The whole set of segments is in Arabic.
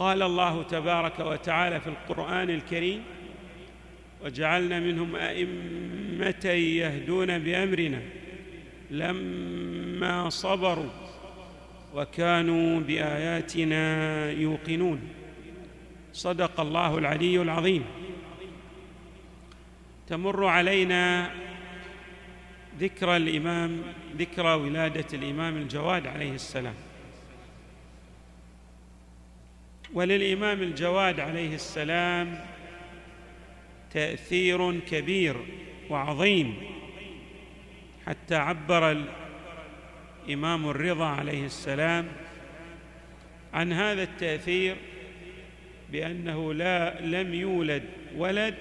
قال الله تبارك وتعالى في القرآن الكريم وجعلنا منهم أئمة يهدون بأمرنا لما صبروا وكانوا بآياتنا يوقنون. صدق الله العلي العظيم. تمر علينا ذكرى الإمام ذكرى ولادة الإمام الجواد عليه السلام. وللإمام الجواد عليه السلام تأثير كبير وعظيم حتى عبر الإمام الرضا عليه السلام عن هذا التأثير بأنه لا لم يولد ولد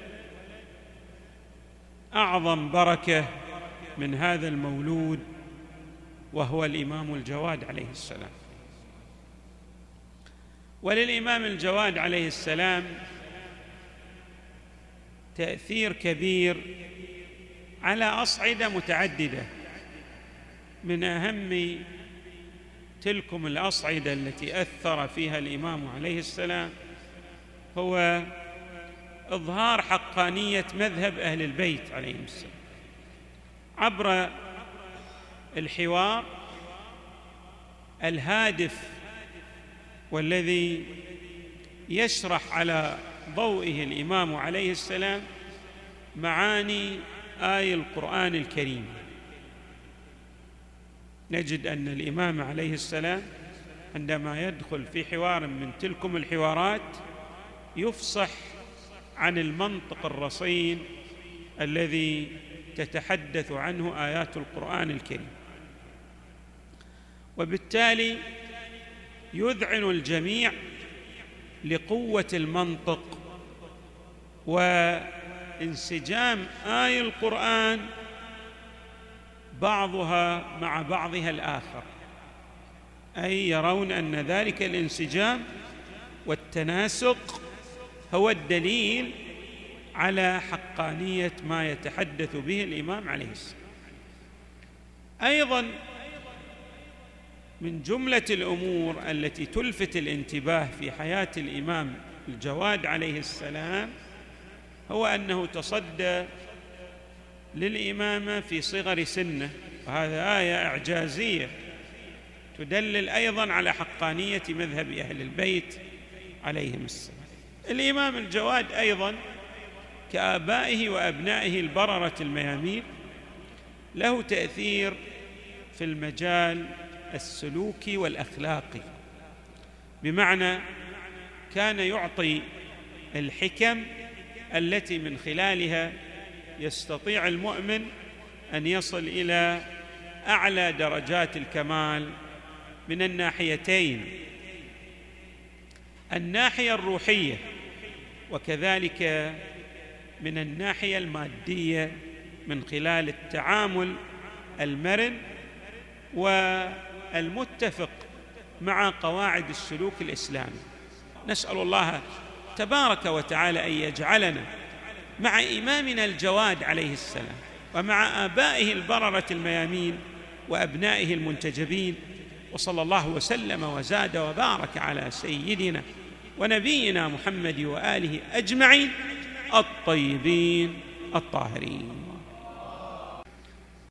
أعظم بركة من هذا المولود وهو الإمام الجواد عليه السلام. وللإمام الجواد عليه السلام تأثير كبير على أصعدة متعددة. من أهم تلكم الأصعدة التي أثر فيها الإمام عليه السلام هو إظهار حقانية مذهب أهل البيت عليهم السلام. عبر الحوار الهادف والذي يشرح على ضوئه الإمام عليه السلام معاني اي القرآن الكريم. نجد أن الإمام عليه السلام عندما يدخل في حوار من تلكم الحوارات يفصح عن المنطق الرصين الذي تتحدث عنه آيات القرآن الكريم. وبالتالي يذعن الجميع لقوة المنطق وانسجام اي القرآن بعضها مع بعضها الآخر. أي يرون أن ذلك الانسجام والتناسق هو الدليل على حقانية ما يتحدث به الإمام عليه السلام. أيضا من جملة الأمور التي تلفت الانتباه في حياة الإمام الجواد عليه السلام هو أنه تصدى للامامه في صغر سنه. وهذا آية إعجازية تدلل أيضا على حقانية مذهب أهل البيت عليهم السلام. الإمام الجواد أيضا كآبائه وأبنائه البررة الميامين له تأثير في المجال السلوكي والاخلاقي بمعنى كان يعطي الحكم التي من خلالها يستطيع المؤمن أن يصل إلى أعلى درجات الكمال من الناحيتين. الناحية الروحية وكذلك من الناحية المادية من خلال التعامل المرن والمتفق مع قواعد السلوك الإسلامي. نسأل الله تبارك وتعالى أن يجعلنا مع إمامنا الجواد عليه السلام ومع آبائه البررة الميامين وأبنائه المنتجبين وصلى الله وسلم وزاد وبارك على سيدنا ونبينا محمد وآله أجمعين الطيبين الطاهرين.